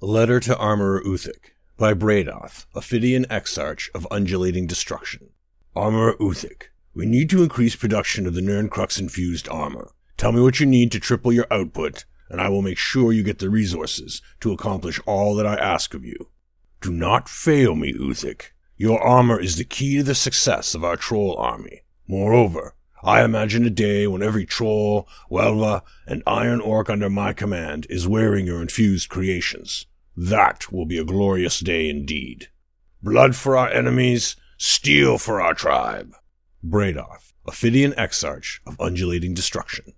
Letter to Armorer Uthik by Bradoth, Ophidian Exarch of Undulating Destruction. Armorer Uthik, we need to increase production of the Nirncrux infused armor. Tell me what you need to triple your output, and I will make sure you get the resources to accomplish all that I ask of you. Do not fail me, Uthik. Your armor is the key to the success of our troll army. Moreover, I imagine a day when every troll, welwa, and iron orc under my command is wearing your infused creations. That will be a glorious day indeed. Blood for our enemies, steel for our tribe. Bradoth, Ophidian Exarch of Undulating Destruction.